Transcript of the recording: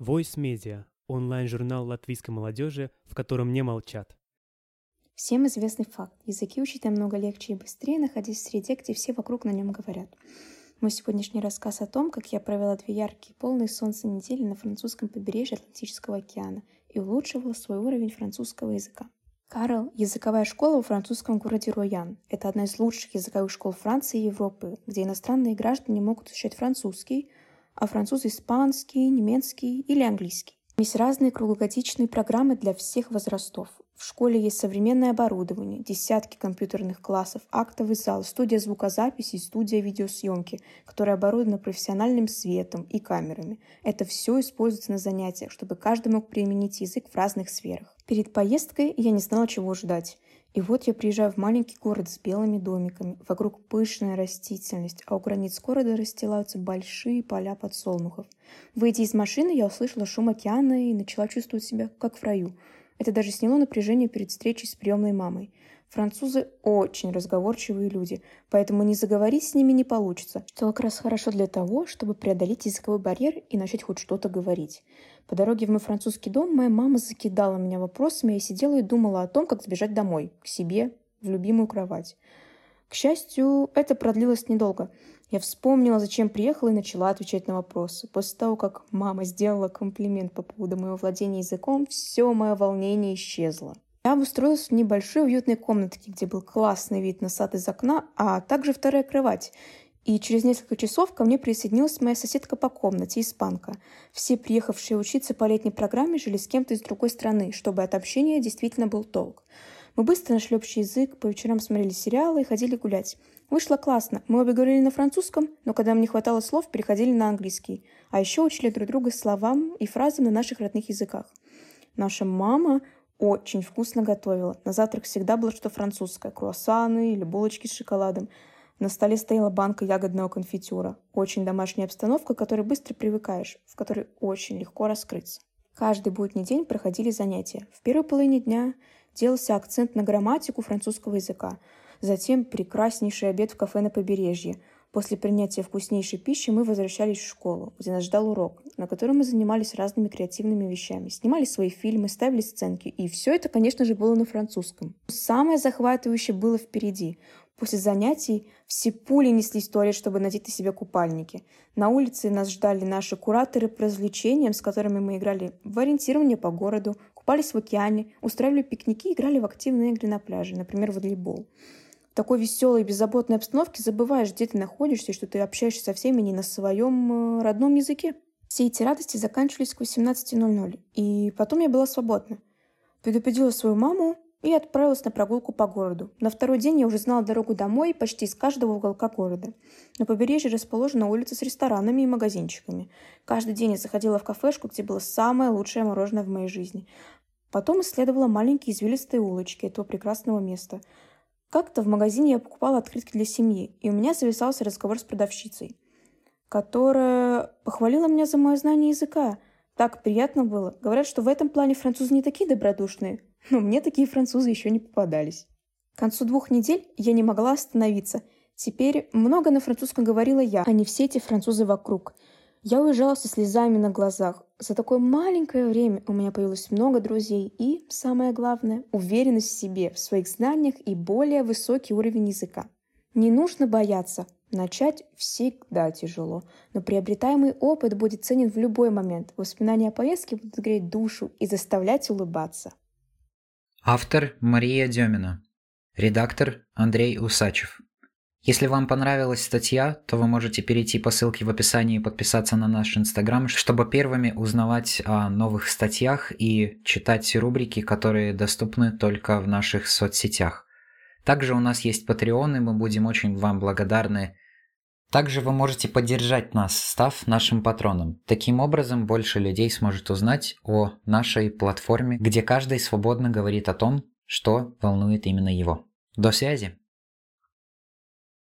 Voice Media – онлайн-журнал латвийской молодежи, в котором не молчат. Всем известный факт. Языки учить намного легче и быстрее, находясь в среде, где все вокруг на нем говорят. Мой сегодняшний рассказ о том, как я провела две яркие, полные солнца недели на французском побережье Атлантического океана и улучшила свой уровень французского языка. Карл – языковая школа во французском городе Роян. Это одна из лучших языковых школ Франции и Европы, где иностранные граждане могут изучать французский, а французы – испанский, немецкий или английский. Есть разные круглогодичные программы для всех возрастов. В школе есть современное оборудование, десятки компьютерных классов, актовый зал, студия звукозаписи и студия видеосъемки, которая оборудована профессиональным светом и камерами. Это все используется на занятиях, чтобы каждый мог применить язык в разных сферах. Перед поездкой я не знала, чего ждать. И вот я приезжаю в маленький город с белыми домиками, вокруг пышная растительность, а у границ города расстилаются большие поля подсолнухов. Выйдя из машины, я услышала шум океана и начала чувствовать себя как в раю. Это даже сняло напряжение перед встречей с приемной мамой. Французы очень разговорчивые люди, поэтому не заговорить с ними не получится, что как раз хорошо для того, чтобы преодолеть языковой барьер и начать хоть что-то говорить. По дороге в мой французский дом моя мама закидала меня вопросами, я сидела и думала о том, как сбежать домой, к себе, в любимую кровать. К счастью, это продлилось недолго. Я вспомнила, зачем приехала и начала отвечать на вопросы. После того, как мама сделала комплимент по поводу моего владения языком, все мое волнение исчезло. Я обустроилась в небольшой уютной комнатке, где был классный вид на сад из окна, а также вторая кровать. И через несколько часов ко мне присоединилась моя соседка по комнате, испанка. Все приехавшие учиться по летней программе жили с кем-то из другой страны, чтобы от общения действительно был толк. Мы быстро нашли общий язык, по вечерам смотрели сериалы и ходили гулять. Вышло классно. Мы обе говорили на французском, но когда нам не хватало слов, переходили на английский. А еще учили друг друга словам и фразам на наших родных языках. Наша мама очень вкусно готовила. На завтрак всегда было что французское. Круассаны или булочки с шоколадом. На столе стояла банка ягодного конфитюра. Очень домашняя обстановка, к которой быстро привыкаешь, в которой очень легко раскрыться. Каждый будний день проходили занятия. В первой половине дня делался акцент на грамматику французского языка. Затем прекраснейший обед в кафе на побережье – После принятия вкуснейшей пищи мы возвращались в школу, где нас ждал урок, на котором мы занимались разными креативными вещами, снимали свои фильмы, ставили сценки. И все это, конечно же, было на французском. Самое захватывающее было впереди. После занятий все пули неслись в туалет, чтобы надеть на себя купальники. На улице нас ждали наши кураторы по развлечениям, с которыми мы играли в ориентирование по городу, купались в океане, устраивали пикники играли в активные игры на пляже, например, в волейбол такой веселой и беззаботной обстановке забываешь, где ты находишься, и что ты общаешься со всеми не на своем э, родном языке. Все эти радости заканчивались к 18.00, и потом я была свободна. Предупредила свою маму и отправилась на прогулку по городу. На второй день я уже знала дорогу домой почти из каждого уголка города. На побережье расположена улица с ресторанами и магазинчиками. Каждый день я заходила в кафешку, где было самое лучшее мороженое в моей жизни. Потом исследовала маленькие извилистые улочки этого прекрасного места – как-то в магазине я покупала открытки для семьи, и у меня зависался разговор с продавщицей, которая похвалила меня за мое знание языка. Так приятно было. Говорят, что в этом плане французы не такие добродушные, но мне такие французы еще не попадались. К концу двух недель я не могла остановиться. Теперь много на французском говорила я, а не все эти французы вокруг – я уезжала со слезами на глазах. За такое маленькое время у меня появилось много друзей и, самое главное, уверенность в себе, в своих знаниях и более высокий уровень языка. Не нужно бояться. Начать всегда тяжело, но приобретаемый опыт будет ценен в любой момент. Воспоминания о поездке будут греть душу и заставлять улыбаться. Автор Мария Демина. Редактор Андрей Усачев. Если вам понравилась статья, то вы можете перейти по ссылке в описании и подписаться на наш инстаграм, чтобы первыми узнавать о новых статьях и читать рубрики, которые доступны только в наших соцсетях. Также у нас есть Patreon, и мы будем очень вам благодарны. Также вы можете поддержать нас, став нашим патроном. Таким образом, больше людей сможет узнать о нашей платформе, где каждый свободно говорит о том, что волнует именно его. До связи!